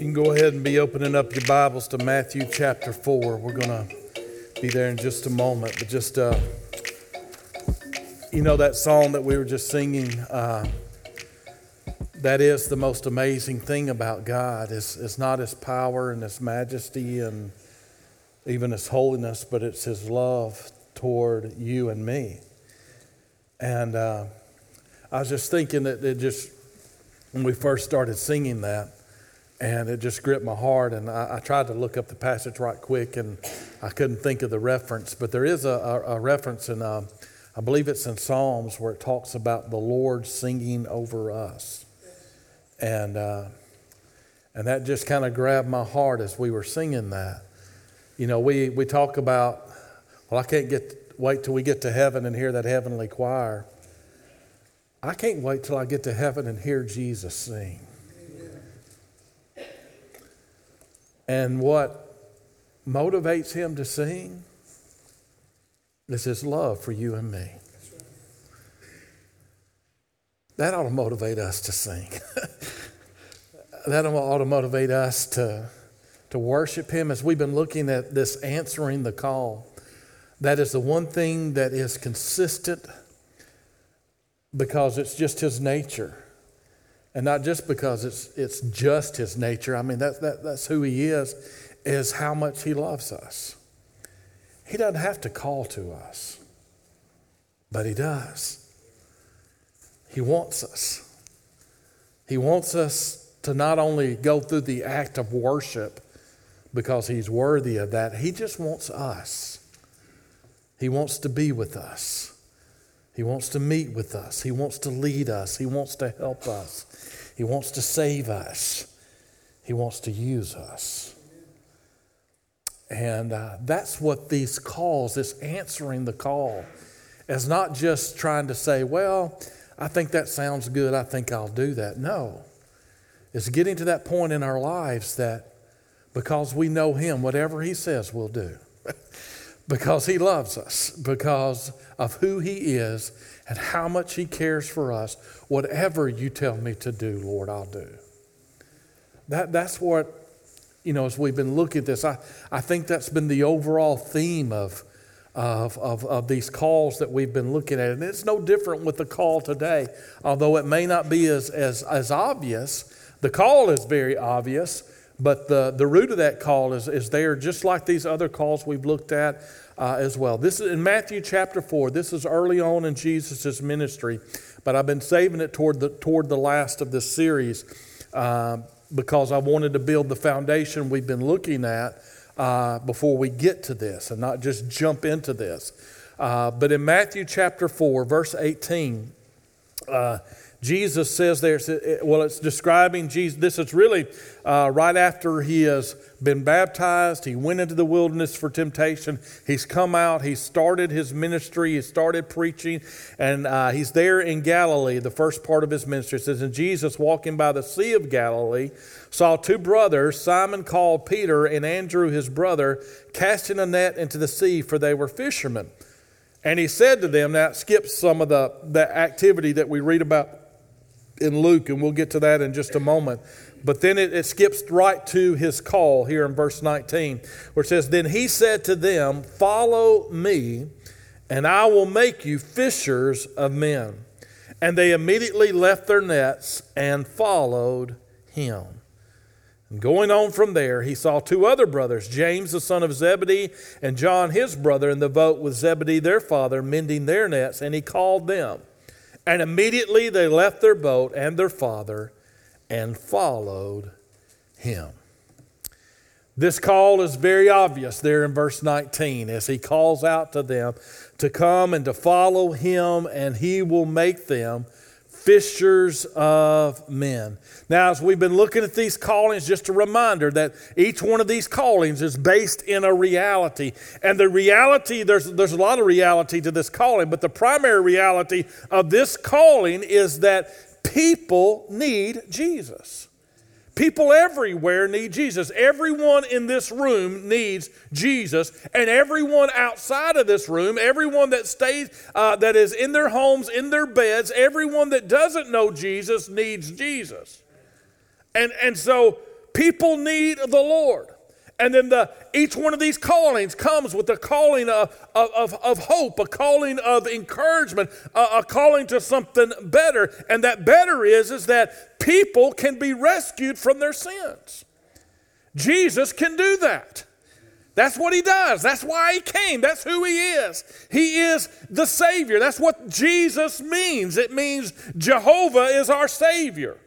You can go ahead and be opening up your Bibles to Matthew chapter 4. We're going to be there in just a moment. But just, uh, you know, that song that we were just singing, uh, that is the most amazing thing about God. It's, it's not His power and His majesty and even His holiness, but it's His love toward you and me. And uh, I was just thinking that it just, when we first started singing that, and it just gripped my heart. And I, I, tried to look up the passage right quick, and I couldn't think of the reference. But there is a, a, a reference in, uh, I believe it's in Psalms, where it talks about the Lord singing over us, and uh, and that just kind of grabbed my heart as we were singing that. You know, we we talk about, well, I can't get wait till we get to heaven and hear that heavenly choir. I can't wait till I get to heaven and hear Jesus sing. And what motivates him to sing is his love for you and me. That ought to motivate us to sing. that ought to motivate us to, to worship him as we've been looking at this answering the call. That is the one thing that is consistent because it's just his nature. And not just because it's, it's just his nature, I mean, that, that, that's who he is, is how much he loves us. He doesn't have to call to us, but he does. He wants us. He wants us to not only go through the act of worship because he's worthy of that, he just wants us. He wants to be with us. He wants to meet with us. He wants to lead us. He wants to help us. He wants to save us. He wants to use us. And uh, that's what these calls, this answering the call, is not just trying to say, well, I think that sounds good. I think I'll do that. No. It's getting to that point in our lives that because we know Him, whatever He says, we'll do. because He loves us, because of who He is and how much He cares for us. Whatever you tell me to do, Lord, I'll do. That, that's what, you know, as we've been looking at this, I, I think that's been the overall theme of, of, of, of these calls that we've been looking at. And it's no different with the call today, although it may not be as, as, as obvious. The call is very obvious, but the, the root of that call is, is there, just like these other calls we've looked at uh, as well. This is in Matthew chapter 4. This is early on in Jesus' ministry, but I've been saving it toward the, toward the last of this series uh, because I wanted to build the foundation we've been looking at uh, before we get to this and not just jump into this. Uh, but in Matthew chapter 4, verse 18, uh, Jesus says there, well, it's describing Jesus. This is really uh, right after he has been baptized. He went into the wilderness for temptation. He's come out. He started his ministry. He started preaching. And uh, he's there in Galilee, the first part of his ministry. It says, And Jesus, walking by the Sea of Galilee, saw two brothers, Simon called Peter and Andrew his brother, casting a net into the sea, for they were fishermen. And he said to them, now it skips some of the, the activity that we read about in Luke, and we'll get to that in just a moment. But then it, it, skips right to his call here in verse 19, where it says, Then he said to them, Follow me, and I will make you fishers of men. And they immediately left their nets and followed him. Going on from there, he saw two other brothers, James the son of Zebedee, and John his brother, in the boat with Zebedee their father, mending their nets, and he called them. And immediately they left their boat and their father and followed him. This call is very obvious there in verse 19 as he calls out to them to come and to follow him, and he will make them fishers of men. Now, as we've been looking at these callings, just a reminder that each one of these callings is based in a reality. And the reality, there's, there's a lot of reality to this calling, but the primary reality of this calling is that people need Jesus. People everywhere need Jesus. Everyone in this room needs Jesus, and everyone outside of this room, everyone that stays, uh, that is in their homes, in their beds, everyone that doesn't know Jesus needs Jesus. And, and so people need the Lord. And then the, each one of these callings comes with a calling of, of, of hope, a calling of encouragement, a, a calling to something better. And that better is, is that people can be rescued from their sins. Jesus can do that. That's what he does. That's why he came. That's who he is. He is the Savior. That's what Jesus means. It means Jehovah is our Savior.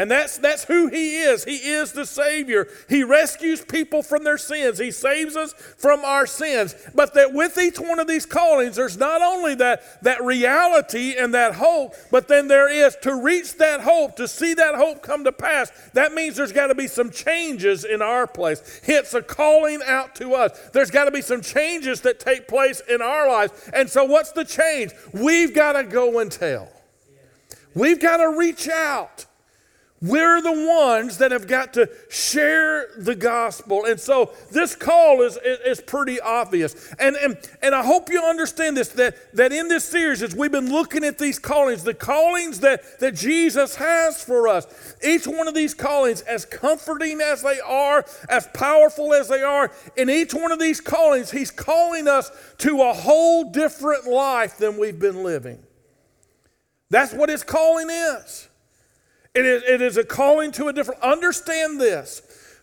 And that's, that's who He is. He is the Savior. He rescues people from their sins, He saves us from our sins. But that with each one of these callings, there's not only that, that reality and that hope, but then there is to reach that hope, to see that hope come to pass. That means there's got to be some changes in our place. It's a calling out to us. There's got to be some changes that take place in our lives. And so, what's the change? We've got to go and tell, we've got to reach out. We're the ones that have got to share the gospel. And so this call is, is, pretty obvious. And, and, and I hope you understand this that, that in this series, as we've been looking at these callings, the callings that, that Jesus has for us, each one of these callings, as comforting as they are, as powerful as they are, in each one of these callings, He's calling us to a whole different life than we've been living. That's what His calling is. It is, it is a calling to a different, understand this.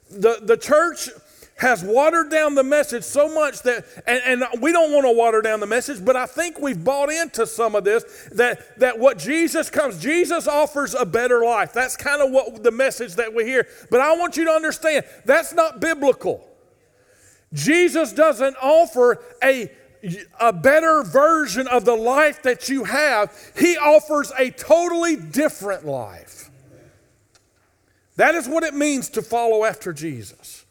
The, the church has watered down the message so much that, and, and, we don't want to water down the message, but I think we've bought into some of this that, that what Jesus comes, Jesus offers a better life. That's kind of what the message that we hear. But I want you to understand that's not biblical. Jesus doesn't offer a a better version of the life that you have, he offers a totally different life. That is what it means to follow after Jesus.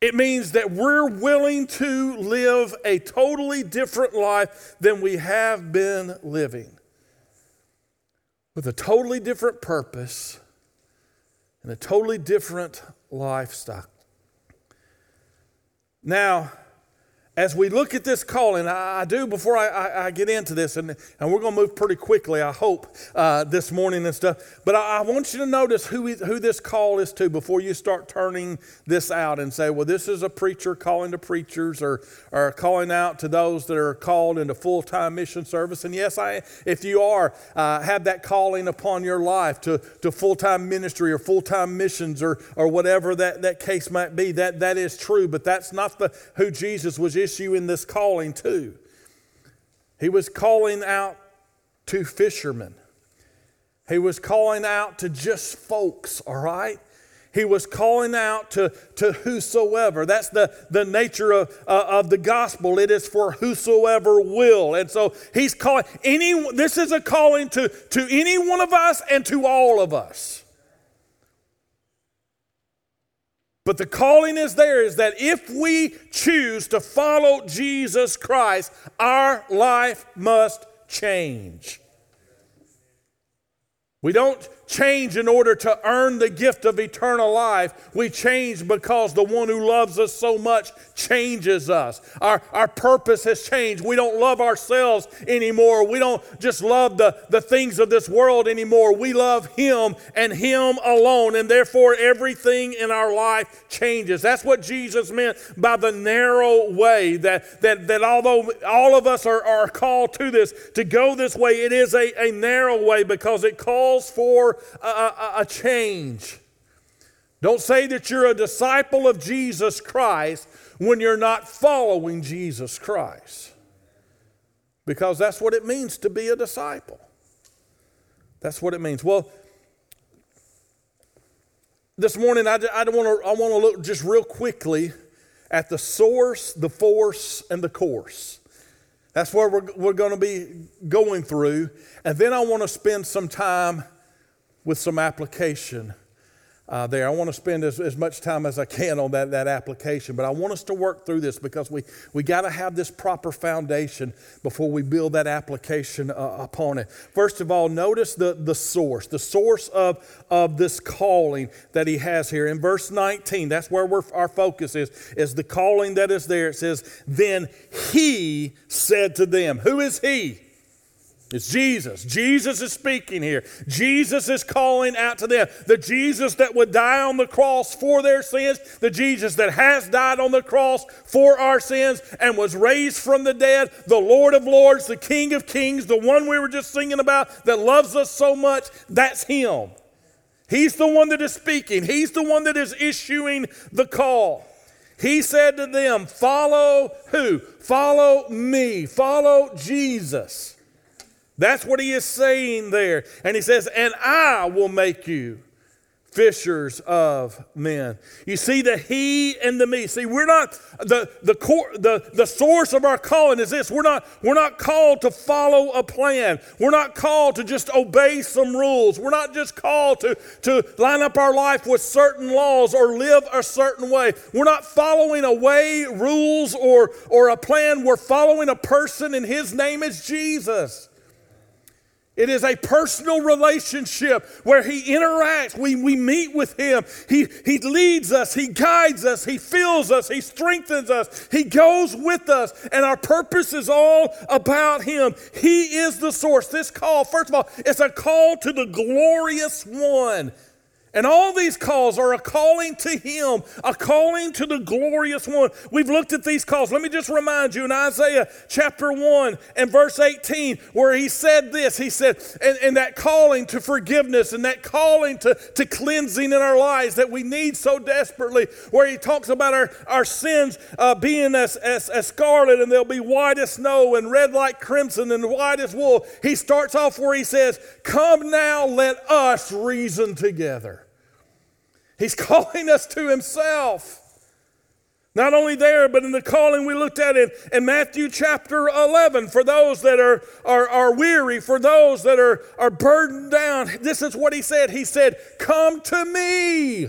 It means that we're willing to live a totally different life than we have been living, with a totally different purpose and a totally different lifestyle. Now, as we look at this calling, I, I do before I, I, I, get into this, and, and we're going to move pretty quickly, I hope, uh, this morning and stuff. But I, want you to notice who, who this call is to before you start turning this out and say, well, this is a preacher calling to preachers or, or calling out to those that are called into full time mission service. And yes, I, if you are, uh, have that calling upon your life to, to full time ministry or full time missions or, or whatever that, that case might be, that, that is true. But that's not the, who Jesus was issue in this calling too. He was calling out to fishermen. He was calling out to just folks, all right? He was calling out to, to whosoever. That's the, the nature of, uh, of the gospel. It is for whosoever will. And so he's calling any this is a calling to, to any one of us and to all of us. But the calling is there is that if we choose to follow Jesus Christ, our life must change. We don't change in order to earn the gift of eternal life. We change because the one who loves us so much changes us. Our, our purpose has changed. We don't love ourselves anymore. We don't just love the, the things of this world anymore. We love Him and Him alone. And therefore, everything in our life changes. That's what Jesus meant by the narrow way. That, that, that although all of us are, are called to this, to go this way, it is a, a narrow way because it calls for a, a, a change. Don't say that you're a disciple of Jesus Christ when you're not following Jesus Christ. Because that's what it means to be a disciple. That's what it means. Well, this morning I, I want to I want to look just real quickly at the source, the force, and the course. That's where we're, we're going to be going through. And then I want to spend some time with some application uh, there. I want to spend as, as much time as I can on that, that application, but I want us to work through this because we, we got to have this proper foundation before we build that application uh, upon it. First of all, notice the, the source, the source of, of this calling that he has here. In verse 19, that's where our focus is, is the calling that is there. It says, Then he said to them, Who is he? It's Jesus. Jesus is speaking here. Jesus is calling out to them. The Jesus that would die on the cross for their sins, the Jesus that has died on the cross for our sins and was raised from the dead, the Lord of Lords, the King of Kings, the one we were just singing about that loves us so much, that's Him. He's the one that is speaking, He's the one that is issuing the call. He said to them, Follow who? Follow me. Follow Jesus. That's what he is saying there. And he says, And I will make you fishers of men. You see the he and the me. See, we're not the the core the, the source of our calling is this. We're not we're not called to follow a plan. We're not called to just obey some rules. We're not just called to, to line up our life with certain laws or live a certain way. We're not following a way, rules, or or a plan. We're following a person, and his name is Jesus. It is a personal relationship where He interacts. We, we meet with Him. He, he leads us. He guides us. He fills us. He strengthens us. He goes with us. And our purpose is all about Him. He is the source. This call, first of all, it's a call to the glorious one. And all these calls are a calling to Him, a calling to the glorious one. We've looked at these calls. Let me just remind you in Isaiah chapter 1 and verse 18, where He said this He said, and, and that calling to forgiveness and that calling to, to cleansing in our lives that we need so desperately, where He talks about our, our sins uh, being as, as, as scarlet and they'll be white as snow and red like crimson and white as wool. He starts off where He says, Come now, let us reason together. He's calling us to Himself. Not only there, but in the calling we looked at in, in Matthew chapter 11, for those that are, are, are weary, for those that are, are burdened down, this is what He said. He said, Come to me.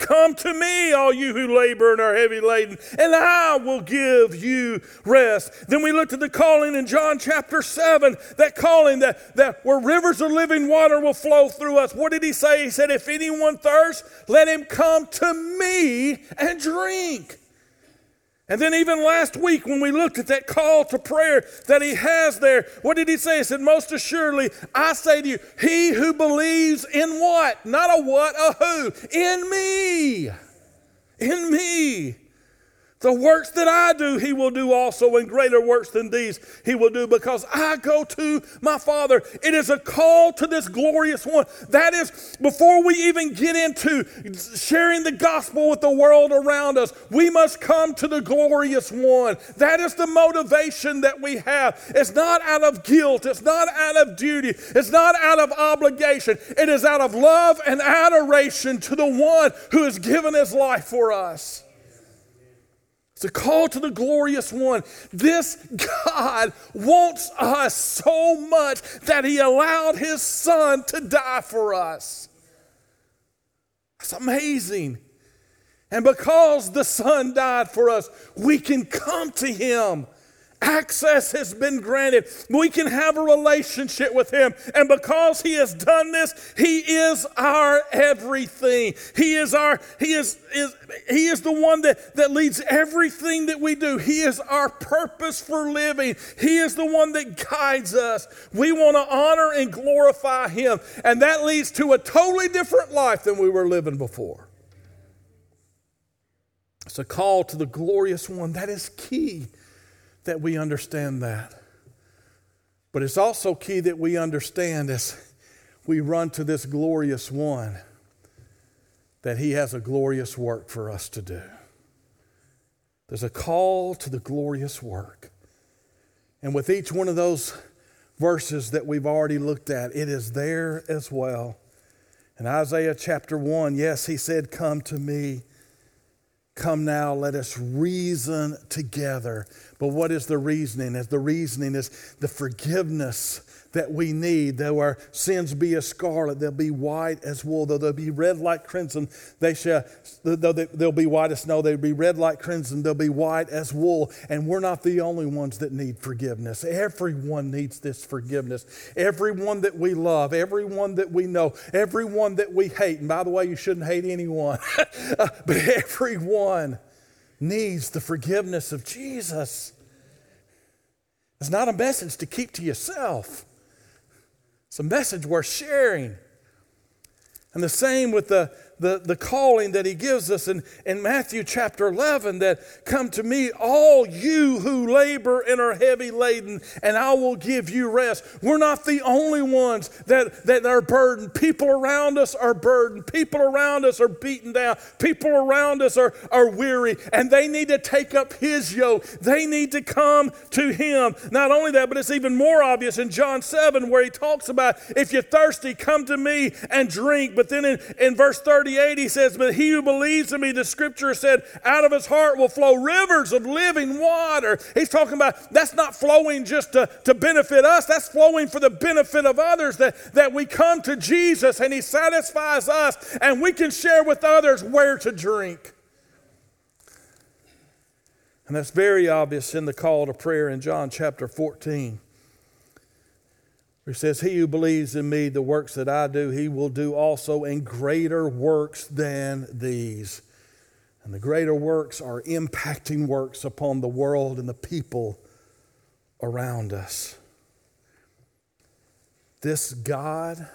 Come to me, all you who labor and are heavy laden, and I will give you rest. Then we looked at the calling in John chapter 7, that calling that, that where rivers of living water will flow through us. What did he say? He said, If anyone thirsts, let him come to me and drink. And then, even last week, when we looked at that call to prayer that he has there, what did he say? He said, Most assuredly, I say to you, he who believes in what? Not a what, a who? In me. In me. The works that I do, he will do also, and greater works than these he will do, because I go to my Father. It is a call to this glorious one. That is, before we even get into sharing the gospel with the world around us, we must come to the glorious one. That is the motivation that we have. It's not out of guilt, it's not out of duty, it's not out of obligation. It is out of love and adoration to the one who has given his life for us. It's a call to the glorious one. This God wants us so much that he allowed his son to die for us. That's amazing. And because the son died for us, we can come to him Access has been granted. We can have a relationship with Him. And because He has done this, He is our everything. He is our, He is, is He is the one that, that leads everything that we do. He is our purpose for living. He is the one that guides us. We want to honor and glorify Him. And that leads to a totally different life than we were living before. It's a call to the glorious one. That is key that we understand that. But it's also key that we understand as we run to this glorious one that he has a glorious work for us to do. There's a call to the glorious work. And with each one of those verses that we've already looked at, it is there as well. In Isaiah chapter 1, yes, he said, Come to me. Come now, let us reason together. But what is the reasoning? Is the reasoning is the forgiveness that we need. Though our sins be as scarlet, they'll be white as wool. Though they'll be red like crimson, they shall, though they'll be white as snow, they'll be red like crimson, they'll be white as wool. And we're not the only ones that need forgiveness. Everyone needs this forgiveness. Everyone that we love, everyone that we know, everyone that we hate. And by the way, you shouldn't hate anyone, but everyone needs the forgiveness of Jesus. It's not a message to keep to yourself. It's a message worth sharing. And the same with the, the, the calling that he gives us in, in Matthew chapter 11 that come to me, all you who labor and are heavy laden, and I will give you rest. We're not the only ones that, that are burdened. People around us are burdened. People around us are beaten down. People around us are, are weary, and they need to take up his yoke. They need to come to him. Not only that, but it's even more obvious in John 7 where he talks about if you're thirsty, come to me and drink. But then in, in verse 30, 38, he says, But he who believes in me, the scripture said, out of his heart will flow rivers of living water. He's talking about that's not flowing just to, to benefit us, that's flowing for the benefit of others. That, that we come to Jesus and he satisfies us and we can share with others where to drink. And that's very obvious in the call to prayer in John chapter 14. He says, He who believes in me, the works that I do, he will do also, in greater works than these. And the greater works are impacting works upon the world and the people around us. This God,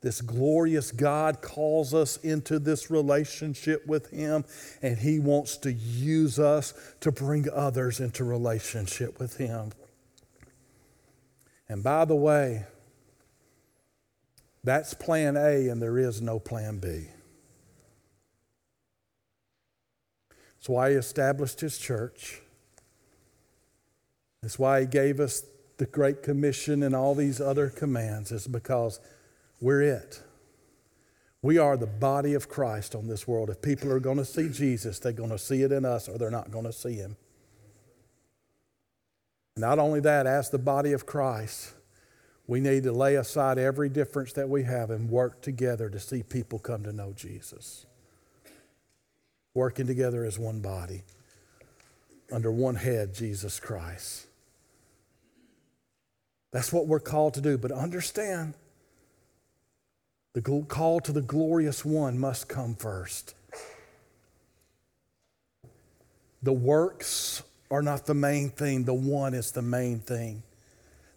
this glorious God, calls us into this relationship with Him, and He wants to use us to bring others into relationship with Him. And by the way, that's plan A, and there is no plan B. That's why he established his church. That's why he gave us the Great Commission and all these other commands, is because we're it. We are the body of Christ on this world. If people are going to see Jesus, they're going to see it in us or they're not going to see him. Not only that, as the body of Christ, we need to lay aside every difference that we have and work together to see people come to know Jesus. Working together as one body, under one head, Jesus Christ. That's what we're called to do. But understand, the call to the glorious one must come first. The works are not the main thing, the one is the main thing.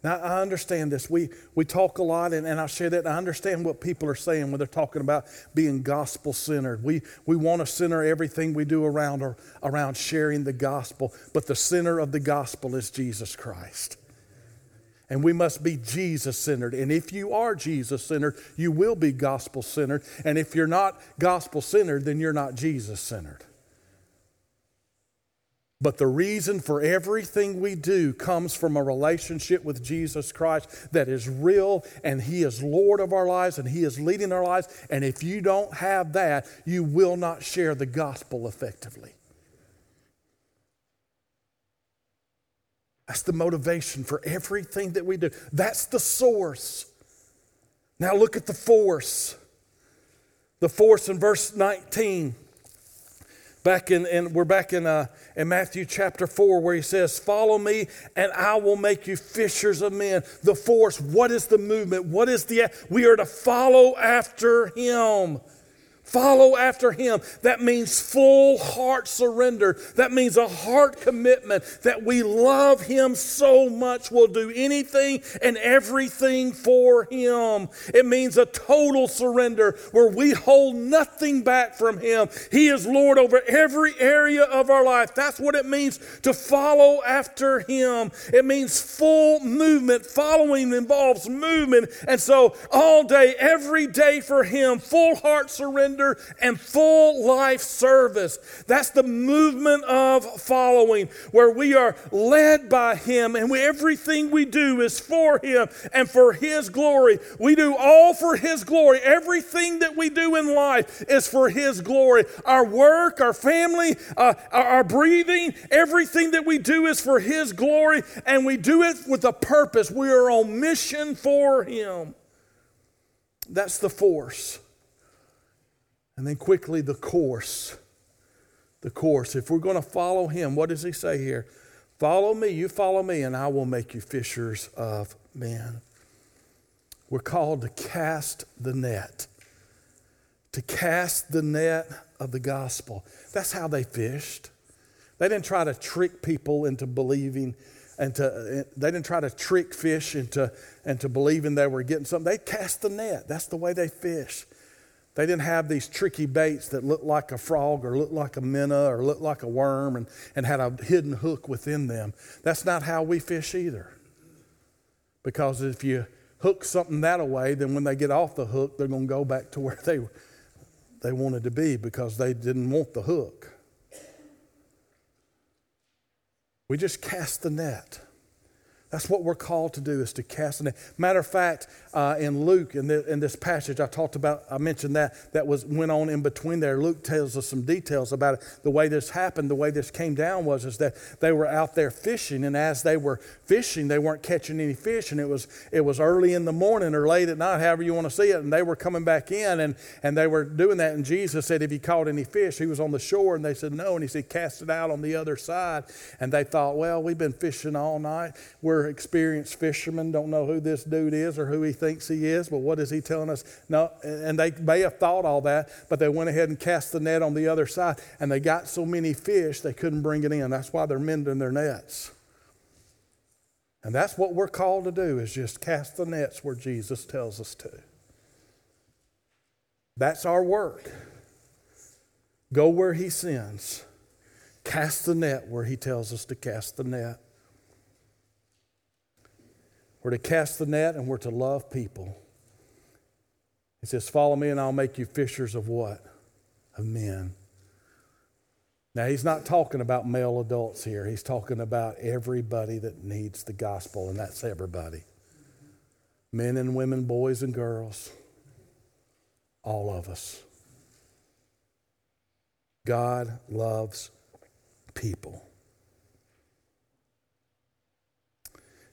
Now, I understand this. We, we talk a lot, and, and I share that. I understand what people are saying when they're talking about being gospel centered. We, we want to center everything we do around, or, around sharing the gospel, but the center of the gospel is Jesus Christ. And we must be Jesus centered. And if you are Jesus centered, you will be gospel centered. And if you're not gospel centered, then you're not Jesus centered. But the reason for everything we do comes from a relationship with Jesus Christ that is real, and He is Lord of our lives, and He is leading our lives. And if you don't have that, you will not share the gospel effectively. That's the motivation for everything that we do. That's the source. Now look at the force. The force in verse 19. Back in, in we're back in, uh, in Matthew chapter 4 where he says, Follow me and I will make you fishers of men. The force, what is the movement? What is the, we are to follow after him. Follow after him. That means full heart surrender. That means a heart commitment that we love him so much we'll do anything and everything for him. It means a total surrender where we hold nothing back from him. He is Lord over every area of our life. That's what it means to follow after him. It means full movement. Following involves movement. And so all day, every day for him, full heart surrender surrender and full life service. That's the movement of following, where we are led by Him and we, everything we do is for Him and for His glory. We do all for His glory. Everything that we do in life is for His glory. Our work, our family, uh, our, our breathing, everything that we do is for His glory, and we do it with a purpose. We are on mission for Him. That's the force. And then quickly, the course. The course. If we're going to follow him, what does he say here? Follow me, you follow me, and I will make you fishers of men. We're called to cast the net, to cast the net of the gospel. That's how they fished. They didn't try to trick people into believing and to they didn't try to trick fish into, into believing they were getting something. They cast the net. That's the way they fish. They didn't have these tricky baits that looked like a frog or looked like a minnow or looked like a worm and, and had a hidden hook within them. That's not how we fish either. Because if you hook something that way, then when they get off the hook, they're going to go back to where they, they wanted to be because they didn't want the hook. We just cast the net. That's what we're called to do is to cast the net. Matter of fact, uh, in Luke, in, the, in, this passage, I talked about, I mentioned that, that was went on in between there. Luke tells us some details about it. The way this happened, the way this came down was is that they were out there fishing, and as they were fishing, they weren't catching any fish, and it was it was early in the morning or late at night, however you want to see it, and they were coming back in, and, and they were doing that, and Jesus said, Have you caught any fish? He was on the shore, and they said, No, and he said, Cast it out on the other side. And they thought, Well, we've been fishing all night. We're experienced fishermen, don't know who this dude is or who he thinks he is, but what is he telling us? No, and they may have thought all that, but they went ahead and cast the net on the other side, and they got so many fish they couldn't bring it in. That's why they're mending their nets. And that's what we're called to do is just cast the nets where Jesus tells us to. That's our work. Go where he sends. Cast the net where he tells us to cast the net. We're to cast the net and we're to love people. He says, Follow me and I'll make you fishers of what? Of men. Now, he's not talking about male adults here. He's talking about everybody that needs the gospel, and that's everybody men and women, boys and girls, all of us. God loves people.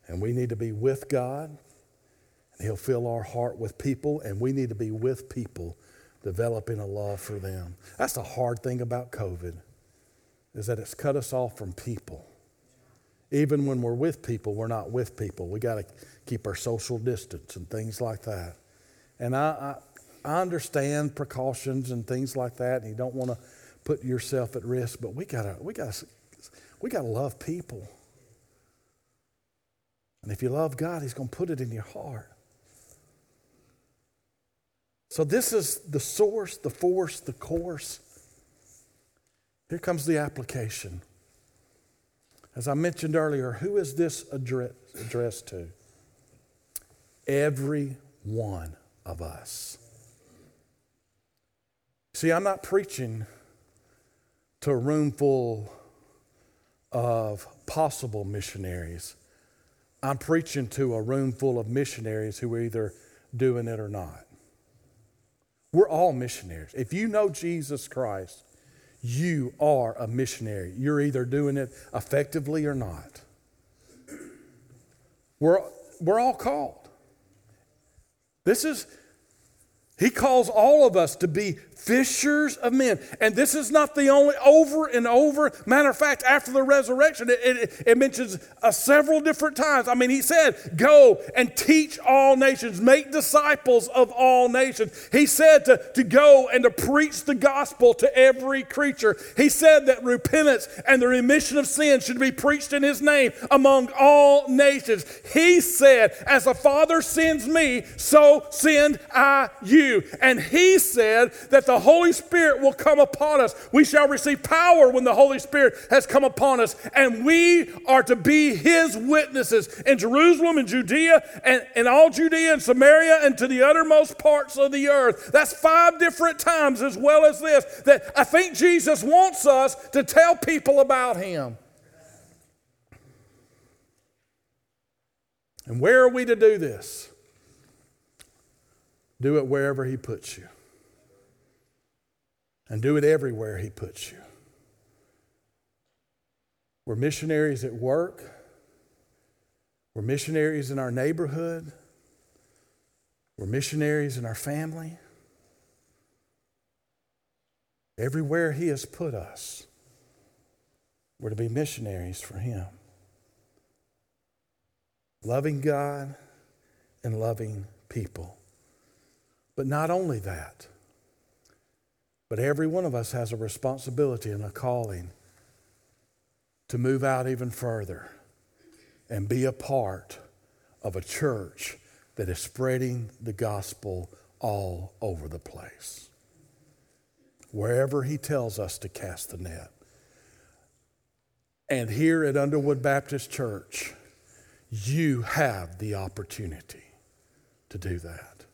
And we need to be with God, and He'll fill our heart with people, and we need to be with people, developing a love for them. That's the hard thing about COVID, is that it's cut us off from people. Even when we're with people, we're not with people. We got to keep our social distance and things like that. And I, I, I understand precautions and things like that, and you don't want to put yourself at risk, but we gotta, we gotta, we gotta love people. And if you love God, He's going to put it in your heart. So, this is the source, the force, the course. Here comes the application. As I mentioned earlier, who is this address, addressed to? Every one of us. See, I'm not preaching to a room full of possible missionaries. I'm preaching to a room full of missionaries who are either doing it or not. We're all missionaries. If you know Jesus Christ, you are a missionary. You're either doing it effectively or not. We're, we're all called. This is, he calls all of us to be fishers of men. And this is not the only, over and over. Matter of fact, after the resurrection, it, it, it mentions uh, several different times. I mean, he said, Go and teach all nations, make disciples of all nations. He said to, to go and to preach the gospel to every creature. He said that repentance and the remission of sin should be preached in his name among all nations. He said, As the Father sends me, so send I you. And he said that the Holy Spirit will come upon us. We shall receive power when the Holy Spirit has come upon us. And we are to be His witnesses in Jerusalem and Judea and, and all Judea and Samaria and to the uttermost parts of the earth. That's five different times, as well as this, that I think Jesus wants us to tell people about Him. And where are we to do this? Do it wherever He puts you and do it everywhere He puts you. We're missionaries at work, we're missionaries in our neighborhood, we're missionaries in our family. Everywhere He has put us, we're to be missionaries for Him. Loving God and loving people. But not only that, but every one of us has a responsibility and a calling to move out even further and be a part of a church that is spreading the gospel all over the place. Wherever He tells us to cast the net. And here at Underwood Baptist Church, you have the opportunity to do that.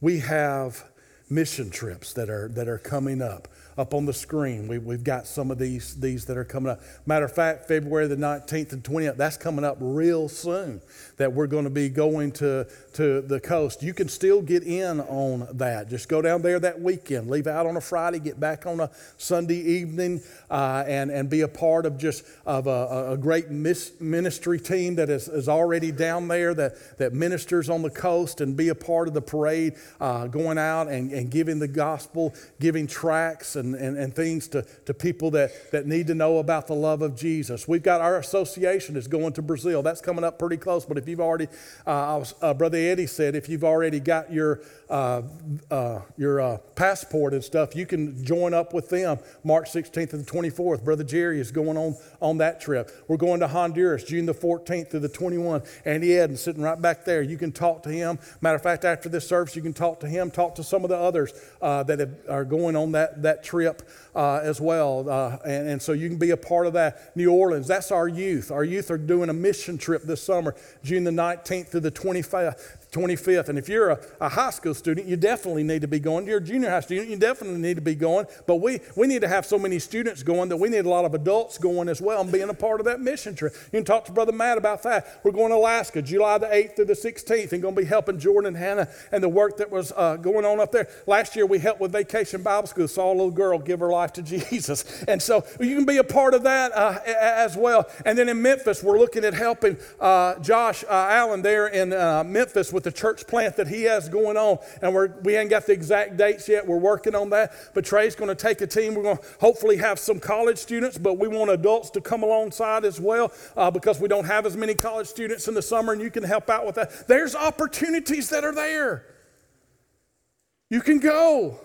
We have mission trips that are, that are coming up up on the screen. We, we've got some of these, these that are coming up. Matter of fact, February the 19th and 20th, that's coming up real soon that we're going to be going to, to the coast. You can still get in on that. Just go down there that weekend, leave out on a Friday, get back on a Sunday evening, uh, and, and be a part of just of a, a great ministry team that is, is already down there that, that ministers on the coast and be a part of the parade, uh, going out and, and giving the gospel, giving tracts and and, and, and things to, to people that, that need to know about the love of Jesus. We've got our association is going to Brazil. That's coming up pretty close. But if you've already, uh, was, uh, Brother Eddie said, if you've already got your, uh, uh your uh, passport and stuff, you can join up with them March 16th and the 24th. Brother Jerry is going on, on that trip. We're going to Honduras June the 14th through the 21st. Andy Eden sitting right back there. You can talk to him. Matter of fact, after this service, you can talk to him, talk to some of the others uh, that have, are going on that, that trip trip uh, as well. Uh, and, and so you can be a part of that. New Orleans, that's our youth. Our youth are doing a mission trip this summer, June the 19th through the 25th. 25th. And if you're a, a, high school student, you definitely need to be going. If you're a junior high student, you definitely need to be going. But we, we need to have so many students going that we need a lot of adults going as well and being a part of that mission trip. You can talk to Brother Matt about that. We're going to Alaska July the 8th through the 16th and going to be helping Jordan and Hannah and the work that was uh, going on up there. Last year we helped with Vacation Bible School, saw a little girl give her life to Jesus. And so you can be a part of that uh, as well. And then in Memphis, we're looking at helping uh, Josh uh, Allen there in uh, Memphis with the church plant that he has going on. And we're, we ain't got the exact dates yet. We're working on that. But Trey's going to take a team. We're going to hopefully have some college students, but we want adults to come alongside as well uh, because we don't have as many college students in the summer, and you can help out with that. There's opportunities that are there. You can go.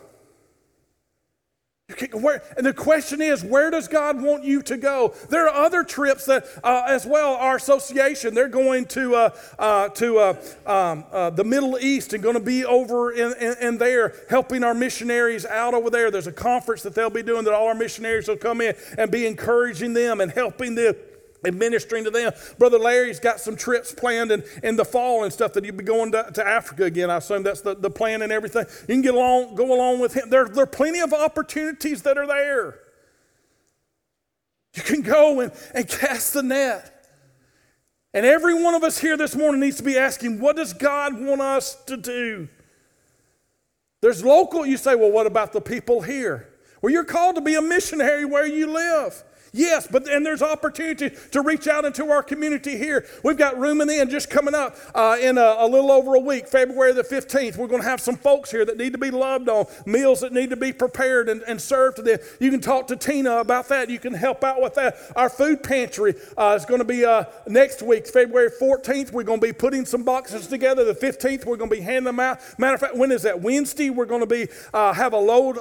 Where, and the question is, where does God want you to go? There are other trips that, uh, as well, our association, they're going to, uh, uh, to uh, um, uh, the Middle East and going to be over in, in, in, there helping our missionaries out over there. There's a conference that they'll be doing that all our missionaries will come in and be encouraging them and helping them administering to them. Brother Larry's got some trips planned in, in the fall and stuff that you'll be going to, to Africa again. I assume that's the, the plan and everything. You can get along, go along with him. There, there are plenty of opportunities that are there. You can go and, and cast the net. And every one of us here this morning needs to be asking, what does God want us to do? There's local, you say, well, what about the people here? Well, you're called to be a missionary where you live. Yes, but and there's opportunity to reach out into our community here. We've got Room in the Inn just coming up uh, in a, a, little over a week, February the 15th. We're going to have some folks here that need to be loved on, meals that need to be prepared and, and served to them. You can talk to Tina about that. You can help out with that. Our food pantry uh, is going to be uh, next week, February 14th. We're going to be putting some boxes together. The 15th, we're going to be handing them out. Matter of fact, when is that? Wednesday, we're going to be uh, have a load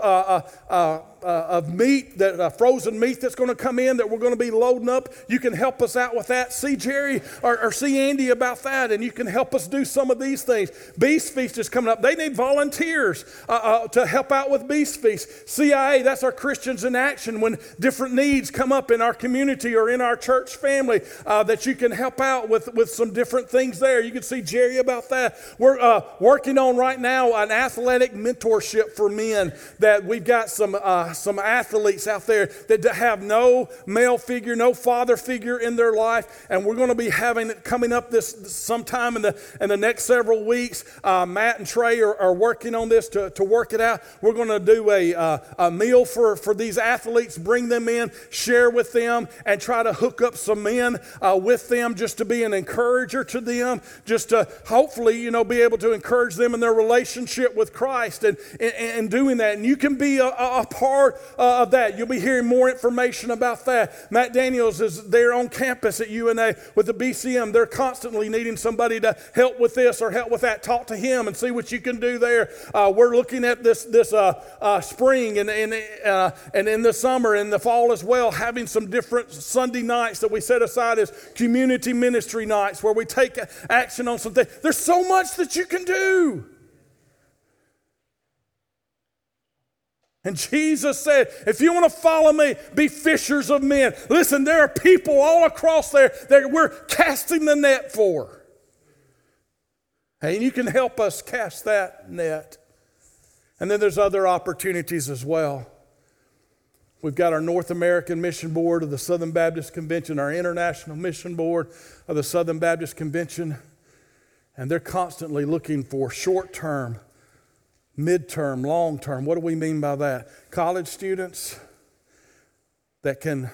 uh, of meat, that uh, frozen meat that's going to come in that we're going to be loading up. You can help us out with that. See Jerry or, or, see Andy about that, and you can help us do some of these things. Beast Feast is coming up. They need volunteers uh, uh to help out with Beast Feast. CIA, that's our Christians in Action. When different needs come up in our community or in our church family, uh, that you can help out with, with some different things there. You can see Jerry about that. We're uh, working on right now an athletic mentorship for men that we've got some some athletes out there that have no male figure, no father figure in their life. And we're going to be having it coming up this sometime in the, in the next several weeks. Uh, Matt and Trey are, are, working on this to, to work it out. We're going to do a, uh, a meal for, for these athletes, bring them in, share with them, and try to hook up some men uh, with them just to be an encourager to them, just to hopefully, you know, be able to encourage them in their relationship with Christ and, and, and doing that. And you can be a, a part part uh, of that. You'll be hearing more information about that. Matt Daniels is there on campus at UNA with the BCM. They're constantly needing somebody to help with this or help with that. Talk to him and see what you can do there. Uh, we're looking at this this uh, uh spring and and, uh, and in the summer and the fall as well, having some different Sunday nights that we set aside as community ministry nights where we take action on something. There's so much that you can do. And Jesus said, if you want to follow me, be fishers of men. Listen, there are people all across there that we're casting the net for. And you can help us cast that net. And then there's other opportunities as well. We've got our North American Mission Board of the Southern Baptist Convention, our International Mission Board of the Southern Baptist Convention, and they're constantly looking for short term midterm, long term. What do we mean by that? College students that can,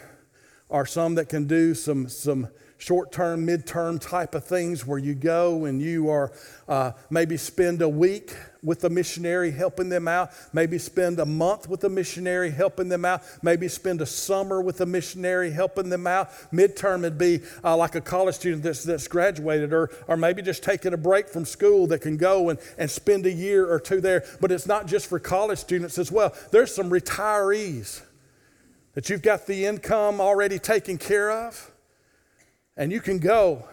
are some that can do some, some short term, mid term type of things where you go and you are uh, maybe spend a week with a missionary helping them out, maybe spend a month with a missionary helping them out, maybe spend a summer with a missionary helping them out. Midterm would be uh, like a college student that's, that's graduated, or, or maybe just taking a break from school that can go and, and spend a year or two there. But it's not just for college students as well, there's some retirees that you've got the income already taken care of and you can go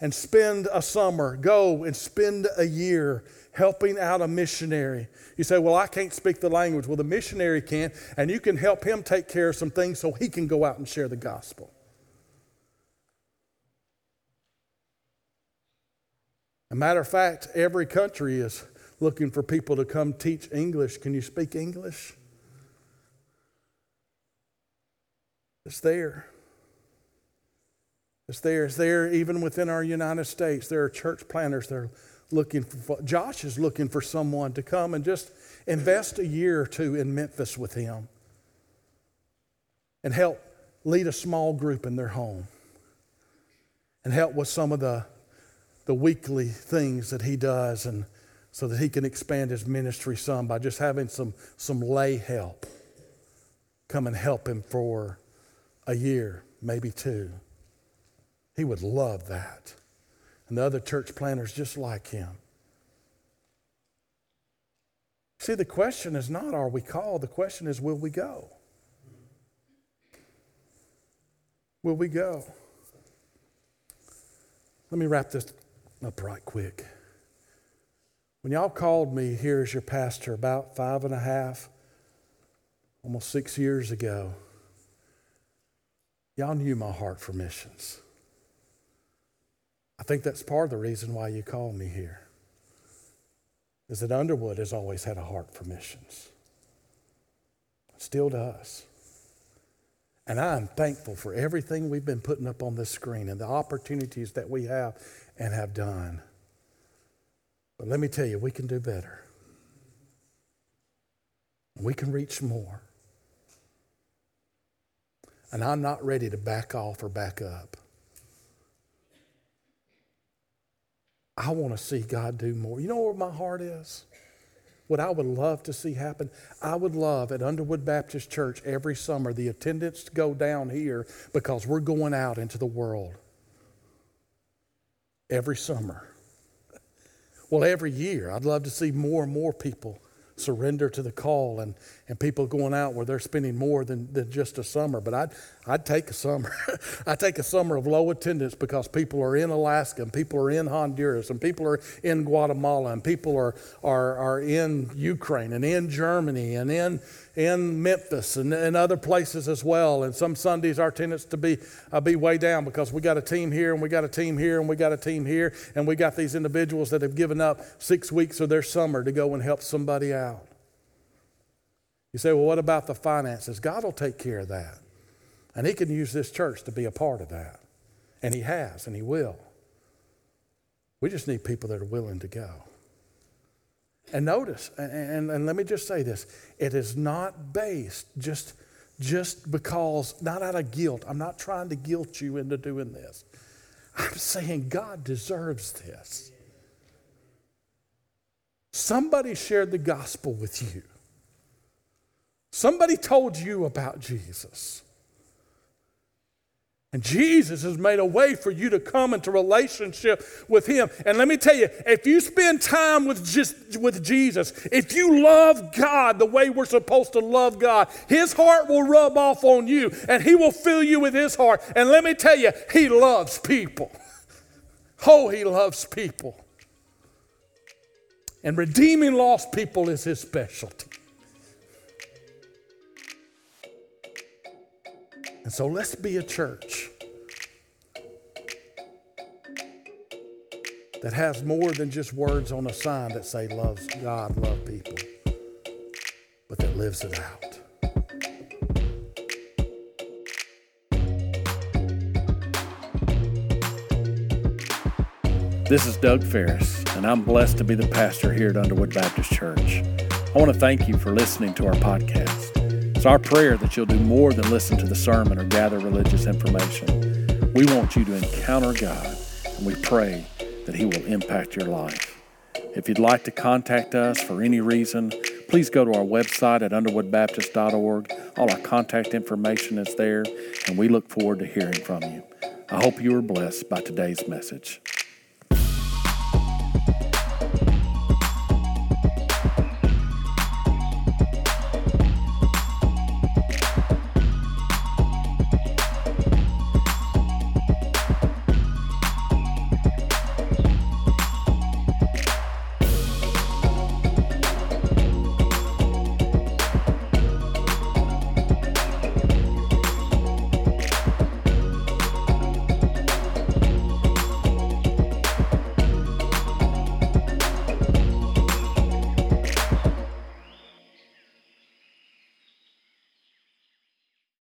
and spend a summer, go and spend a year helping out a missionary. You say, Well, I can't speak the language. Well, the missionary can, and you can help him take care of some things so he can go out and share the gospel. A matter of fact, every country is looking for people to come teach English. Can you speak English? It's there. It's there. It's there even within our United States. There are church planners that are looking for, Josh is looking for someone to come and just invest a year or two in Memphis with him and help lead a small group in their home and help with some of the, the weekly things that he does and so that he can expand his ministry some by just having some, some lay help come and help him for a year, maybe two. He would love that. And the other church planners just like him. See, the question is not are we called? The question is will we go? Will we go? Let me wrap this up right quick. When y'all called me here as your pastor about five and a half, almost six years ago, y'all knew my heart for missions. I think that's part of the reason why you called me here. Is that Underwood has always had a heart for missions. Still does. And I'm thankful for everything we've been putting up on this screen and the opportunities that we have and have done. But let me tell you, we can do better. We can reach more. And I'm not ready to back off or back up. I want to see God do more. You know where my heart is? What I would love to see happen, I would love at Underwood Baptist Church every summer the attendance to go down here because we're going out into the world every summer. Well, every year, I'd love to see more and more people surrender to the call and, and people going out where they're spending more than, than just a summer. But I'd, I'd take a summer. I'd take a summer of low attendance because people are in Alaska and people are in Honduras and people are in Guatemala and people are, are, are in Ukraine and in Germany and in, in Memphis and, and other places as well. And some Sundays our attendance to be, uh, be way down because we got a team here and we got a team here and we got a team here and we got these individuals that have given up six weeks of their summer to go and help somebody out. You say, well, what about the finances? God will take care of that. And He can use this church to be a part of that. And He has, and He will. We just need people that are willing to go. And notice, and, and, and, let me just say this it is not based just, just because, not out of guilt. I'm not trying to guilt you into doing this. I'm saying God deserves this. Somebody shared the gospel with you. Somebody told you about Jesus. And Jesus has made a way for you to come into relationship with him. And let me tell you, if you spend time with just with Jesus, if you love God the way we're supposed to love God, his heart will rub off on you and he will fill you with his heart. And let me tell you, he loves people. Oh, he loves people. And redeeming lost people is his specialty. And so let's be a church that has more than just words on a sign that say loves God, love people, but that lives it out. This is Doug Ferris, and I'm blessed to be the pastor here at Underwood Baptist Church. I want to thank you for listening to our podcast. It's our prayer that you'll do more than listen to the sermon or gather religious information. We want you to encounter God, and we pray that He will impact your life. If you'd like to contact us for any reason, please go to our website at underwoodbaptist.org. All our contact information is there, and we look forward to hearing from you. I hope you are blessed by today's message.